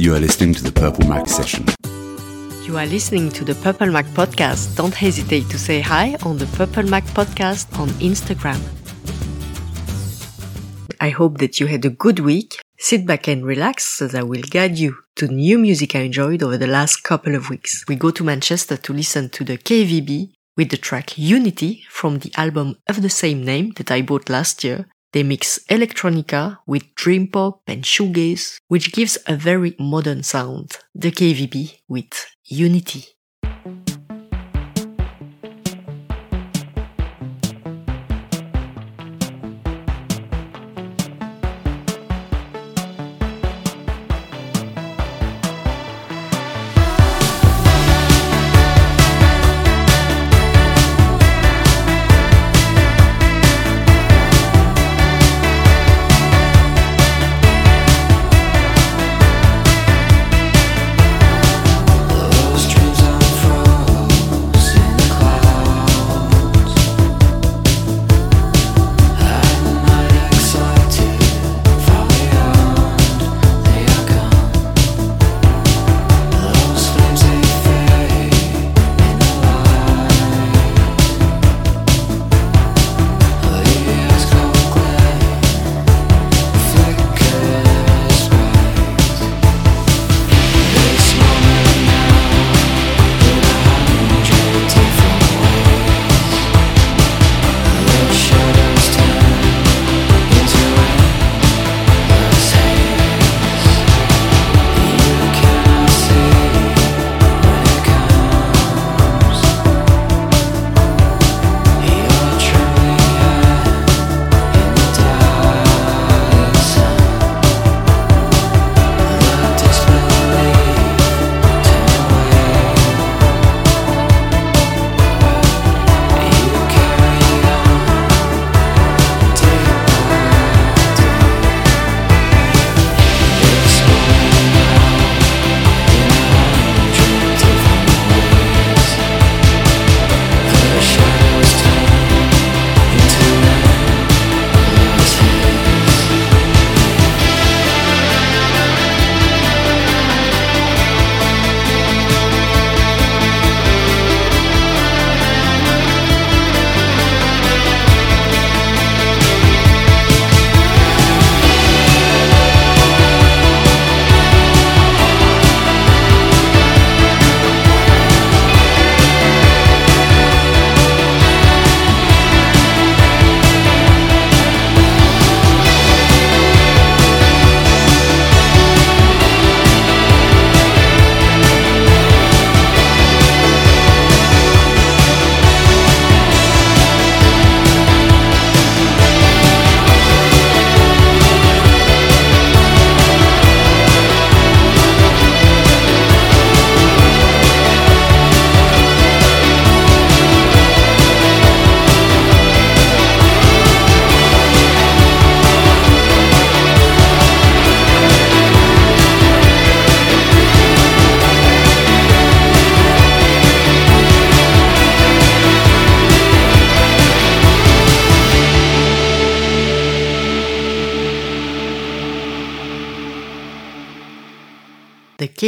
You are listening to the Purple Mac session. You are listening to the Purple Mac podcast. Don't hesitate to say hi on the Purple Mac podcast on Instagram. I hope that you had a good week. Sit back and relax as I will guide you to new music I enjoyed over the last couple of weeks. We go to Manchester to listen to the KVB with the track Unity from the album of the same name that I bought last year. They mix electronica with dream pop and shoegaze, which gives a very modern sound. The KVB with Unity.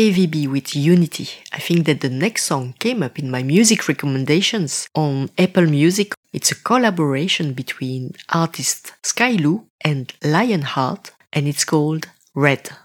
KVB with Unity. I think that the next song came up in my music recommendations on Apple Music. It's a collaboration between artist Skylu and Lionheart and it's called Red. Red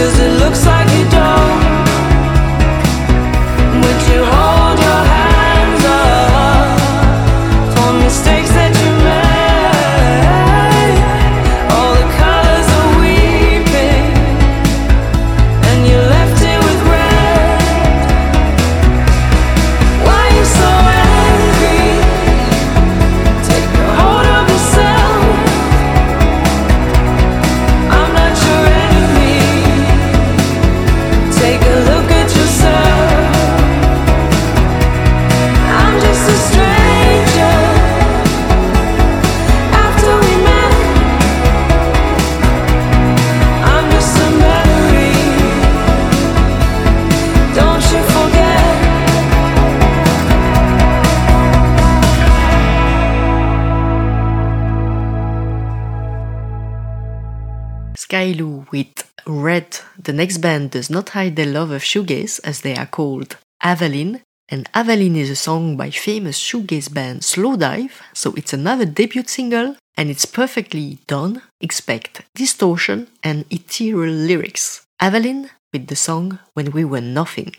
Cause it looks like you don't next band does not hide their love of shoegaze, as they are called, Avalyn, and Avalyn is a song by famous shoegaze band Slowdive, so it's another debut single, and it's perfectly done, expect distortion and ethereal lyrics. Avalyn with the song When We Were Nothing.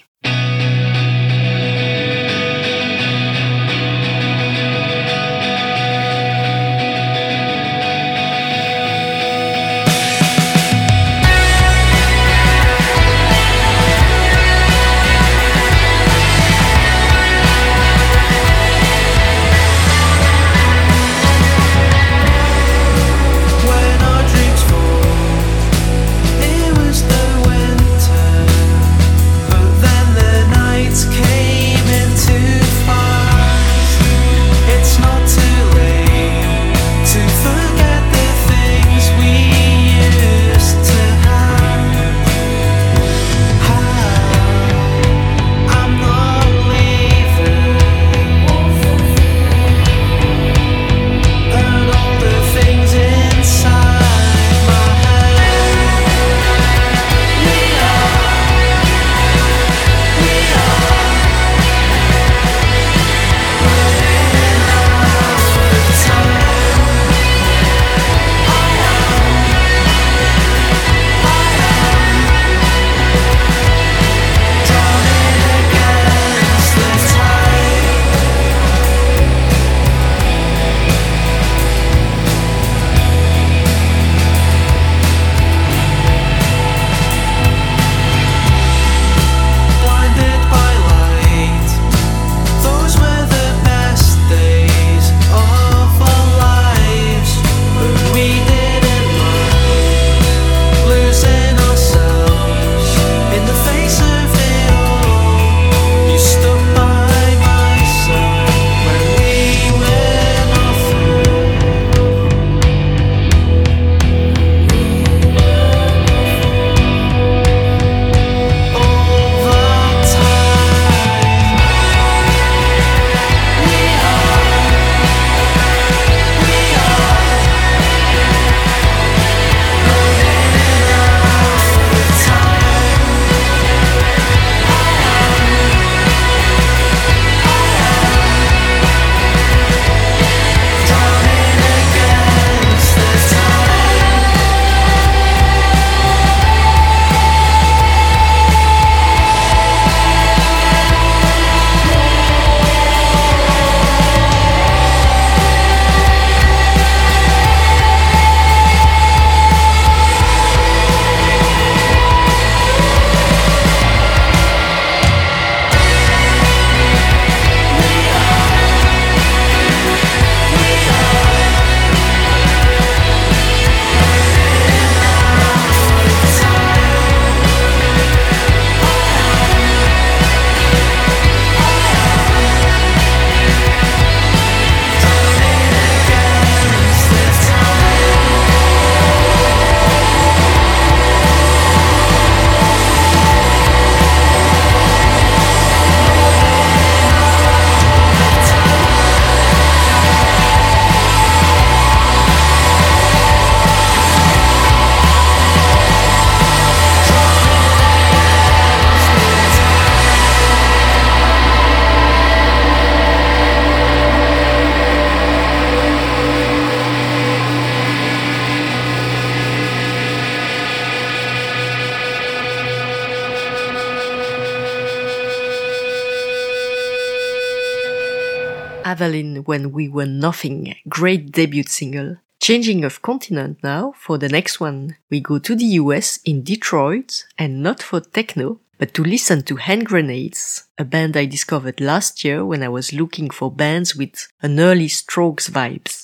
When We Were Nothing, great debut single. Changing of continent now for the next one. We go to the US in Detroit and not for techno, but to listen to Hand Grenades, a band I discovered last year when I was looking for bands with an early strokes vibes.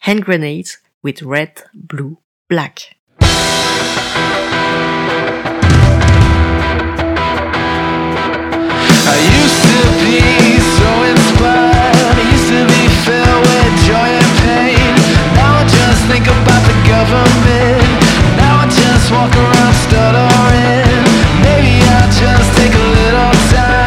Hand Grenades with red, blue, black. I used to be so walk around stuttering. Maybe I'll just take a little time.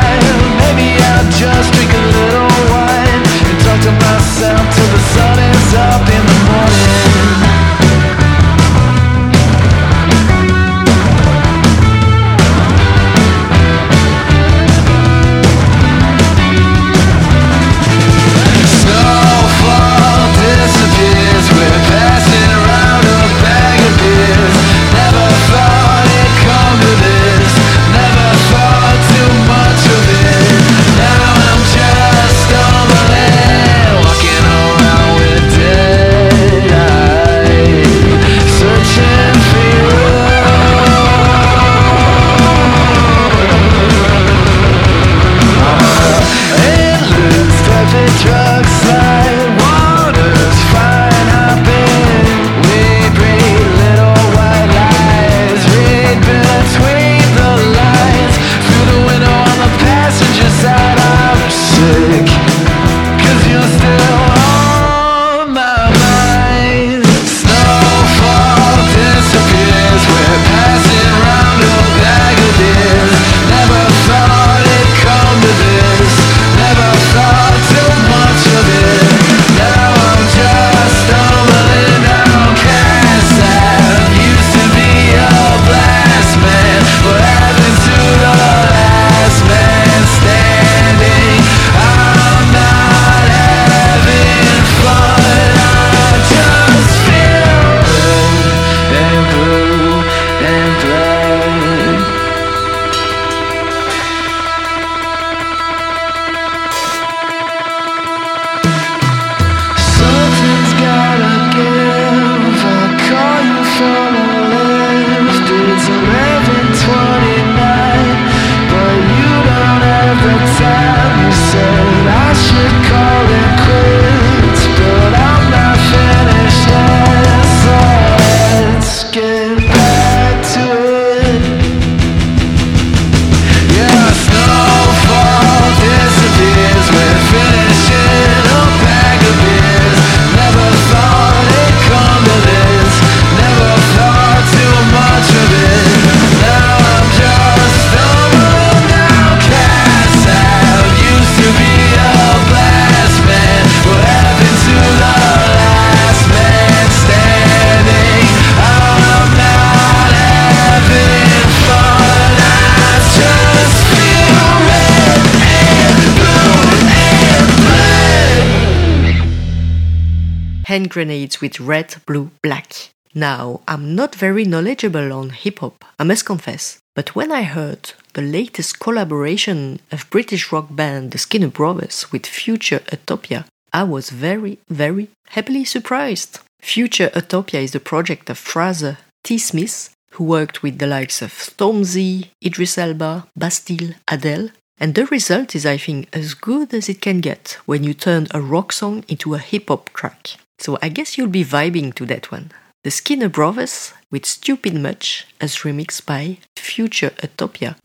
Grenades with red, blue, black. Now, I'm not very knowledgeable on hip hop, I must confess, but when I heard the latest collaboration of British rock band The Skinner Brothers with Future Utopia, I was very, very happily surprised. Future Utopia is the project of Fraser T. Smith, who worked with the likes of Stormzy, Idris Elba, Bastille, Adele, and the result is, I think, as good as it can get when you turn a rock song into a hip hop track. So I guess you'll be vibing to that one. The Skinner Brothers with Stupid Much as remixed by Future Utopia.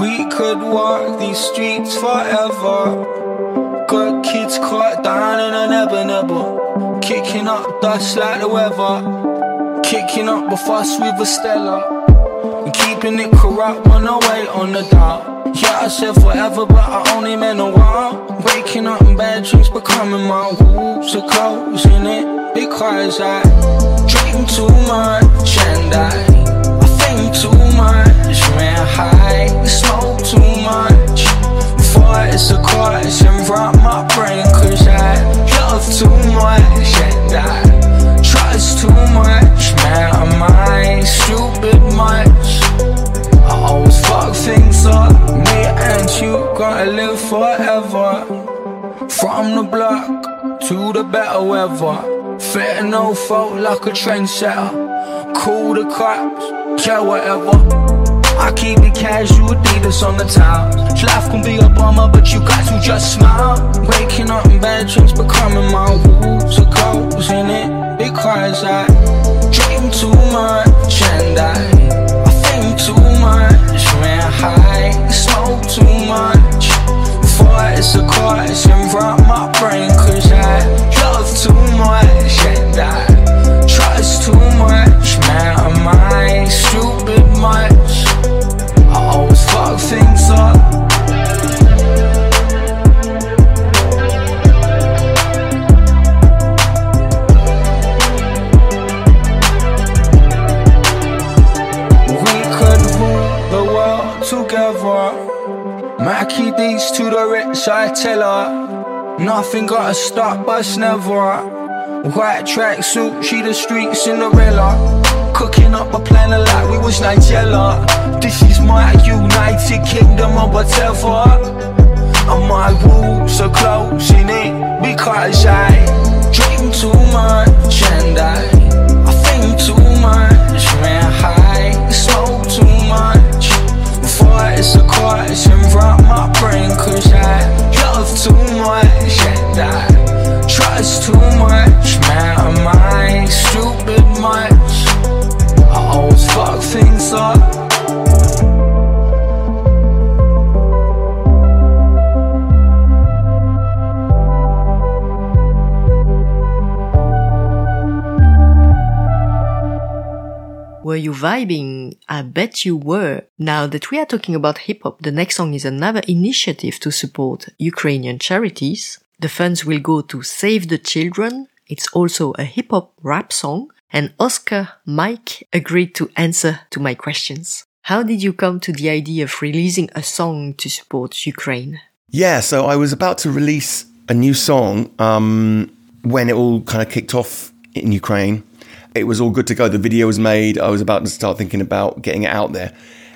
We could walk these streets forever. Good kids caught down in a nebba nebba. Kicking up dust like the weather. Kicking up the fuss with a Stella. Keeping it corrupt on the way on the dial. Yeah, I said forever, but I only meant a while. Waking up in bad dreams, becoming my wolves are closing it. Because I drink too much and I, I think too much, ran high, smoke too much. Thoughts are caught and rot my brain, cause I love too much and I trust too much, much. I always fuck things up. Me and you gotta live forever. From the block to the better weather. Fitting no fault like a trendsetter. Cool the cops, yeah, whatever. I keep it casual, Adidas on the towels. Life can be a bummer, but you got to just smile. Waking up in bad dreams, becoming my rules are closing it because I dream too much and I And rot my brain, cause I love too much and I trust too much. Man, am I stupid much? I always fuck things up. We could rule the world together. Mackie these to the rich, I tell her. Nothing gotta stop us, never. White tracksuit, she the street Cinderella. Cooking up a planet like we was Nigella. This is my United Kingdom or whatever. And my rules are closing in because I dream too much and I, vibing? I bet you were. Now that we are talking about hip hop, the next song is another initiative to support Ukrainian charities. The funds will go to Save the Children. It's also a hip hop rap song. And Oscar Mike agreed to answer to my questions. How did you come to the idea of releasing a song to support Ukraine? Yeah, so I was about to release a new song um, when it all kind of kicked off in Ukraine. It was all good to go. The video was made. I was about to start thinking about getting it out there.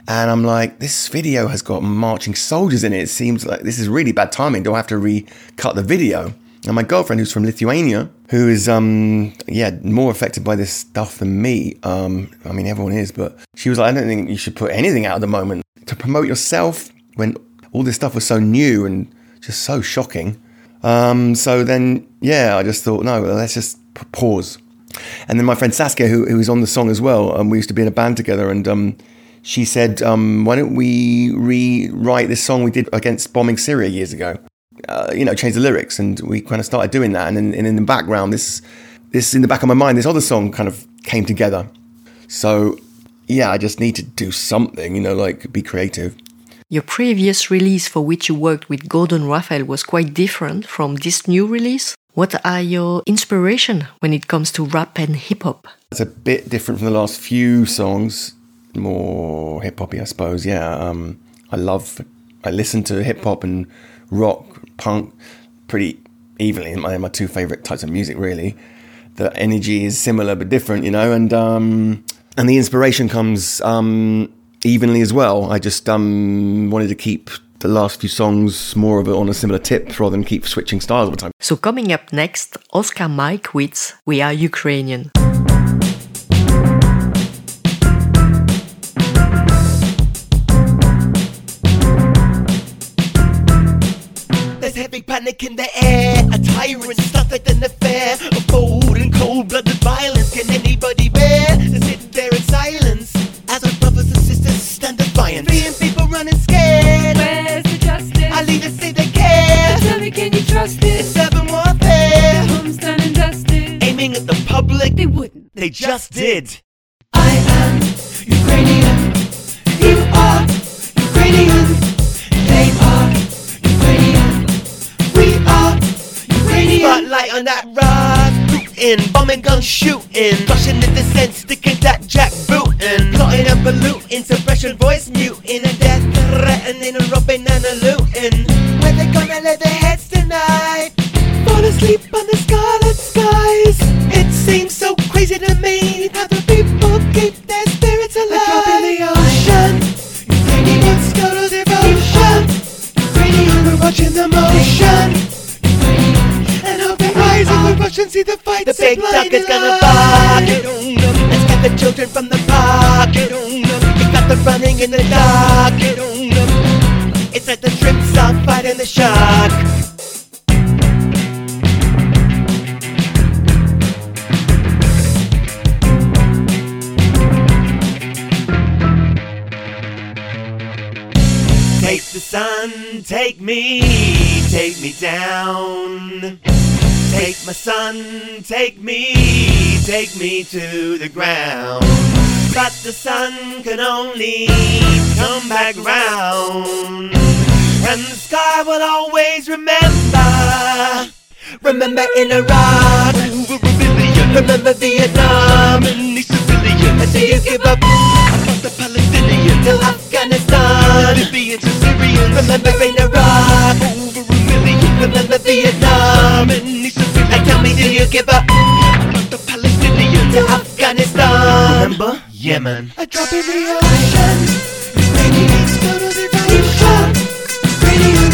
And I'm like, this video has got marching soldiers in it. It seems like this is really bad timing. Do I have to recut the video? And my girlfriend, who's from Lithuania, who is, um, yeah, more affected by this stuff than me. Um, I mean, everyone is, but she was like, I don't think you should put anything out at the moment to promote yourself when all this stuff was so new and just so shocking. Um, so then, yeah, I just thought, no, let's just pause. And then my friend Saskia, who, who was on the song as well, um, we used to be in a band together, and um, she said, um, "Why don't we rewrite this song we did against bombing Syria years ago? Uh, you know, change the lyrics." And we kind of started doing that. And, in, and in the background, this this in the back of my mind, this other song kind of came together. So yeah, I just need to do something, you know, like be creative. Your previous release for which you worked with Gordon Raphael was quite different from this new release. What are your inspiration when it comes to rap and hip hop? It's a bit different from the last few songs, more hip hoppy, I suppose. Yeah, um, I love, I listen to hip hop and rock, punk, pretty evenly. My my two favorite types of music, really. The energy is similar but different, you know, and um, and the inspiration comes um, evenly as well. I just um, wanted to keep the last few songs more of it on a similar tip rather than keep switching styles all the time. So coming up next, Oscar Mike with We Are Ukrainian. There's heavy panic in the air. A tyrant started an affair of bold and cold-blooded violence. Can anybody bear to sit there in silence as our brothers and sisters stand defiant? Dusted. The public, They wouldn't. they just did. I am Ukrainian. You are Ukrainian. They are Ukrainian. We are Ukrainian. Spotlight on that Rasputin, bombing, gun shooting, flushing the descent, sticking that jackbooting, plotting and polluting, suppression, voice muting, and death threatening, and robbing and a looting. Where they gonna lay their heads tonight? fall asleep on the scarlet skies. It seems so crazy to me how the people keep their spirits alive. A drop in the ocean, Ukrainian wants total devotion. Ukrainian, we're watching the motion. And open eyes and the Russians see the fight. The big duck is gonna bark. Let's get the children from the park it on. You got the running in the dark. It's like the trips are fighting the shark. Take me, take me down. Take my son, take me, take me to the ground. But the sun can only come back round. And the sky will always remember. Remember in Iraq. Remember Vietnam. And do you give up? the Palestinians. To Afghanistan. Libyans. Remember in Iraq. Over a million. Remember Vietnam. And tell me, do you give up? the Palestinians. To Afghanistan. Remember Yemen. A drop in the ocean. Radiates go to the ocean.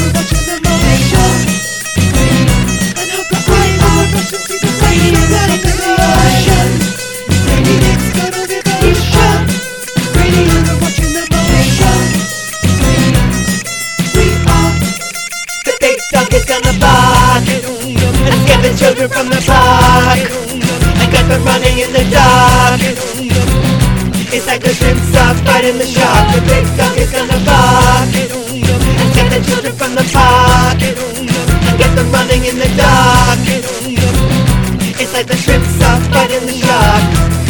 Children from the park. I got them running in the dark. It's like the shrimps are fighting the shark. The big dog is gonna bark and scare the children from the park. I get them running in the dark. It's like the shrimps are fighting the shark.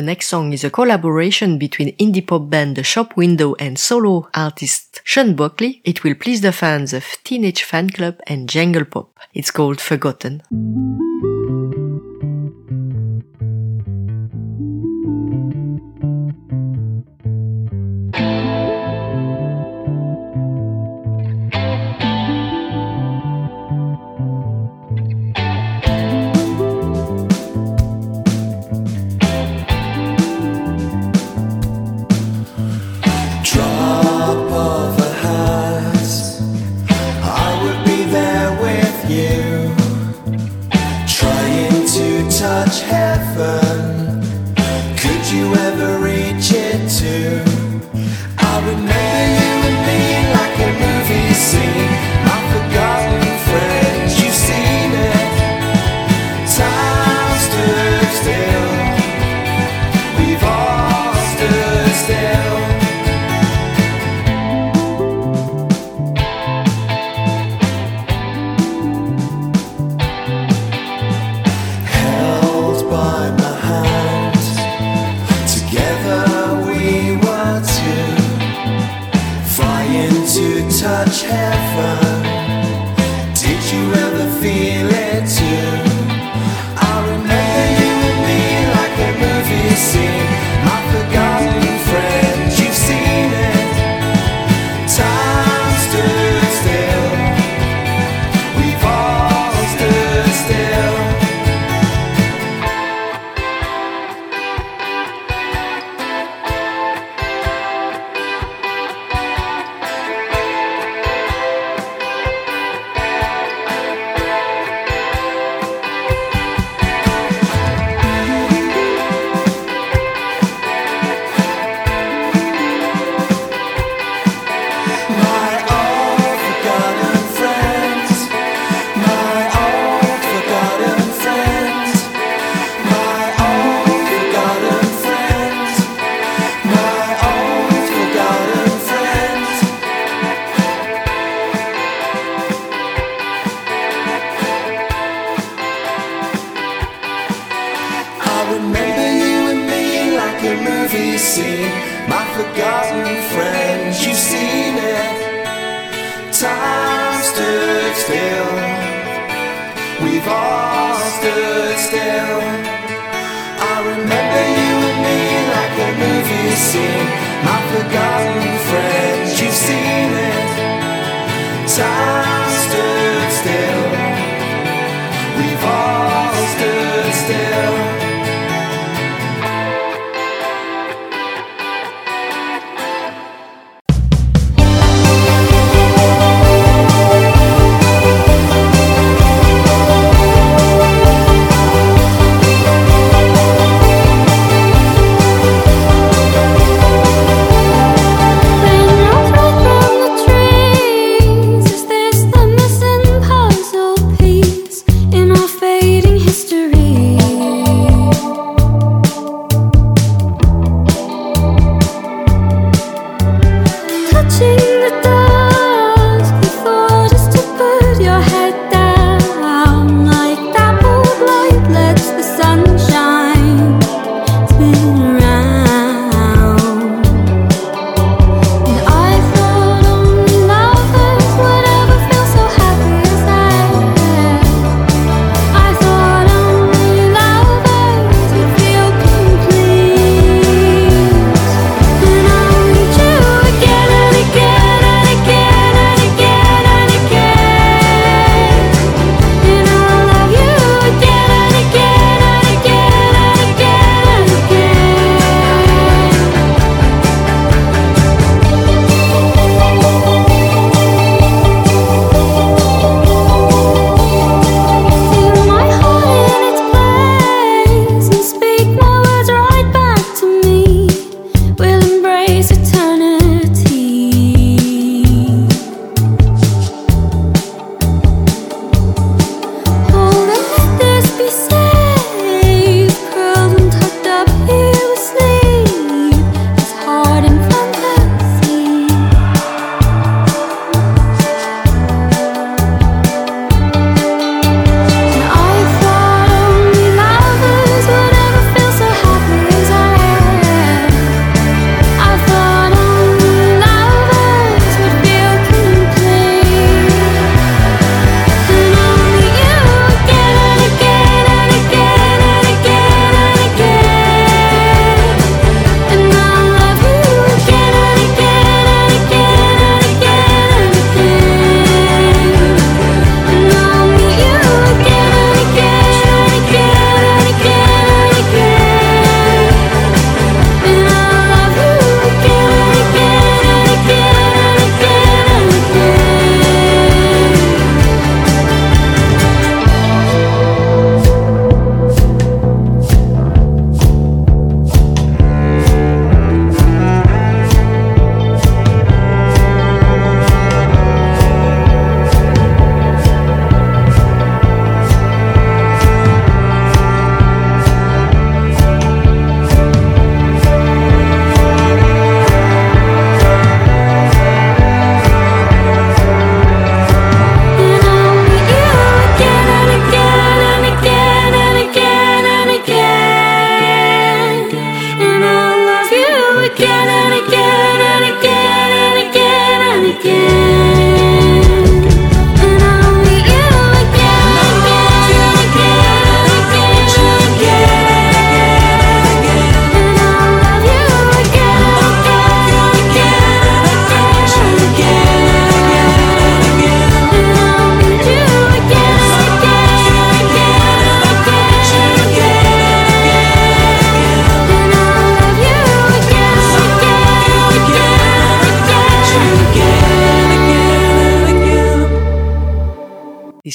The next song is a collaboration between indie pop band The Shop Window and solo artist Sean Buckley. It will please the fans of Teenage Fanclub and Jangle Pop. It's called Forgotten. To touch heaven. Did you ever feel it too? Like a movie scene. My forgotten friends, you've seen it. Time stood still. We've all stood still. I remember you and me like a movie scene. My forgotten friends, you've seen it. Time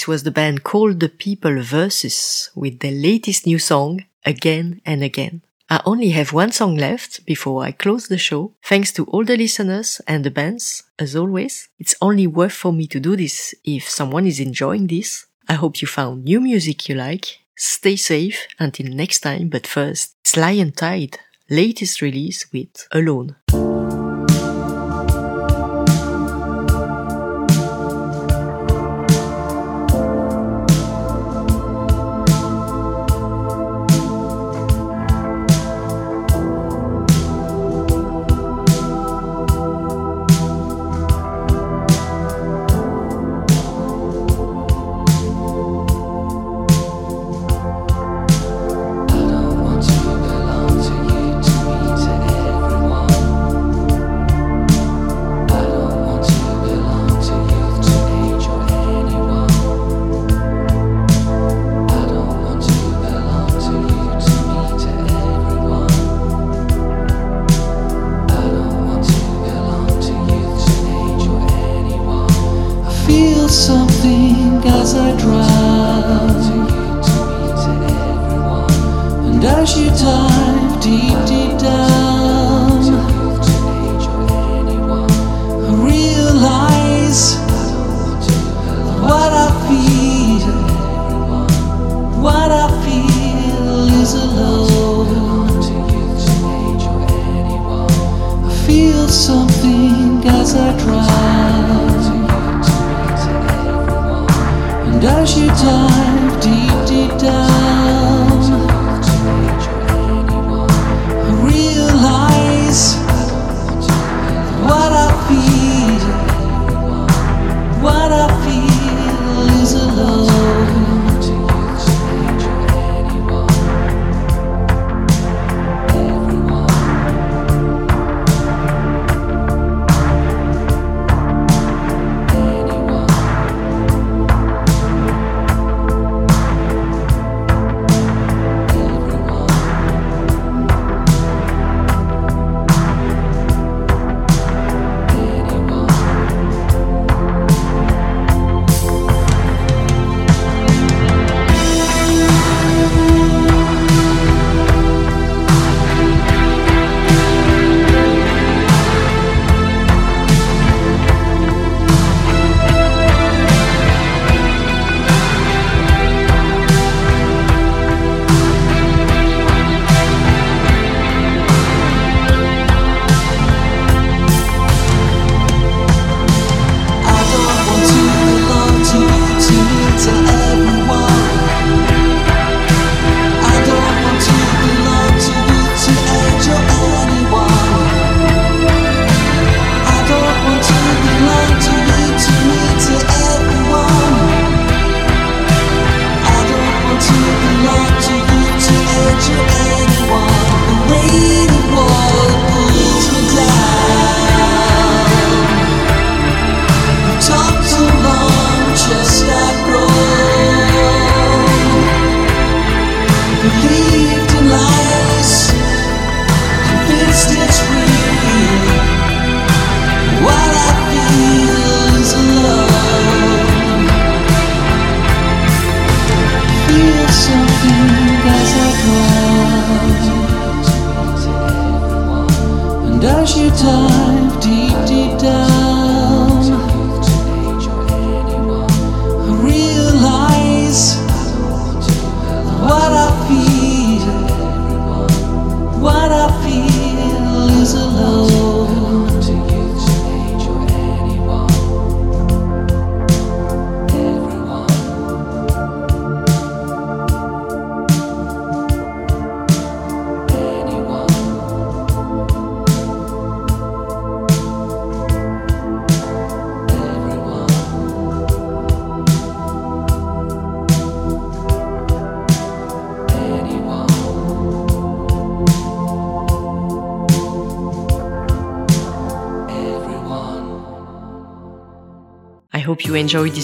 Was the band called The People Versus with their latest new song, Again and Again. I only have one song left before I close the show. Thanks to all the listeners and the bands, as always. It's only worth for me to do this if someone is enjoying this. I hope you found new music you like. Stay safe until next time, but first, it's Lion Tide, latest release with Alone. Something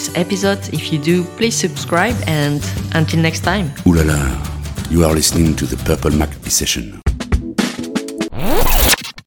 this episode. If you do, please subscribe and until next time. Ooh la la, you are listening to the Purple Mac session.